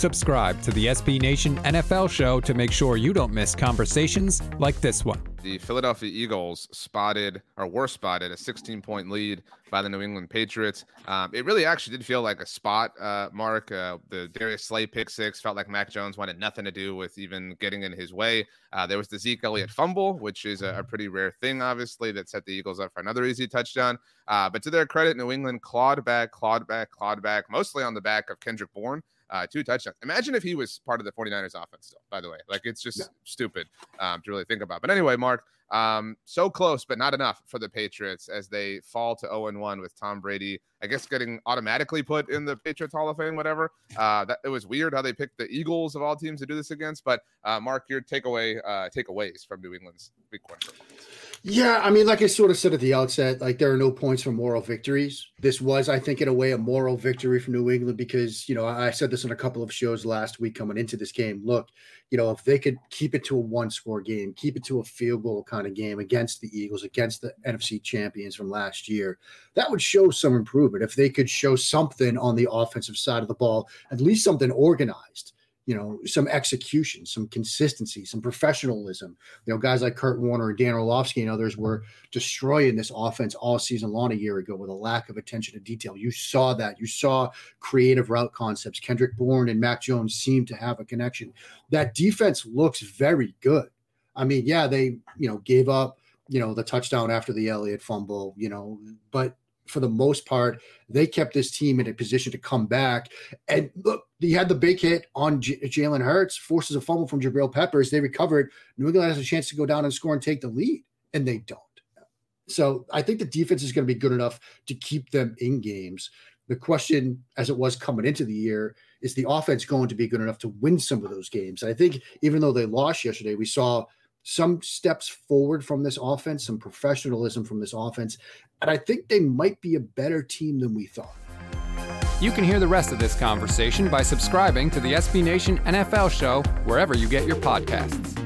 Subscribe to the SB Nation NFL show to make sure you don't miss conversations like this one. The Philadelphia Eagles spotted or were spotted a 16 point lead by the New England Patriots. Um, it really actually did feel like a spot, uh, Mark. Uh, the Darius Slay pick six felt like Mac Jones wanted nothing to do with even getting in his way. Uh, there was the Zeke Elliott fumble, which is a, a, pretty rare thing, obviously, that set the Eagles up for another easy touchdown. Uh, but to their credit, New England clawed back, clawed back, clawed back, mostly on the back of Kendrick Bourne uh, two touchdowns. Imagine if he was part of the 49ers offense still, by the way. Like it's just yeah. stupid um, to really think about. But anyway, Mark, um, so close, but not enough for the Patriots as they fall to 0 1 with Tom Brady, I guess, getting automatically put in the Patriots Hall of Fame, whatever. Uh, that, it was weird how they picked the Eagles of all teams to do this against. But uh, Mark, your takeaway uh, takeaways from New England's week one performance. Yeah, I mean, like I sort of said at the outset, like there are no points for moral victories. This was, I think, in a way, a moral victory for New England because, you know, I said this on a couple of shows last week coming into this game. Look, you know, if they could keep it to a one score game, keep it to a field goal kind of game against the Eagles, against the NFC champions from last year, that would show some improvement. If they could show something on the offensive side of the ball, at least something organized you know, some execution, some consistency, some professionalism. You know, guys like Kurt Warner and Dan Orlovsky and others were destroying this offense all season long a year ago with a lack of attention to detail. You saw that. You saw creative route concepts. Kendrick Bourne and Mac Jones seem to have a connection. That defense looks very good. I mean, yeah, they, you know, gave up, you know, the touchdown after the Elliott fumble, you know, but for the most part, they kept this team in a position to come back. And look, he had the big hit on J- Jalen Hurts, forces a fumble from Jabril Peppers. They recovered. New England has a chance to go down and score and take the lead, and they don't. So I think the defense is going to be good enough to keep them in games. The question, as it was coming into the year, is the offense going to be good enough to win some of those games? I think even though they lost yesterday, we saw some steps forward from this offense, some professionalism from this offense. And I think they might be a better team than we thought. You can hear the rest of this conversation by subscribing to the SB Nation NFL show wherever you get your podcasts.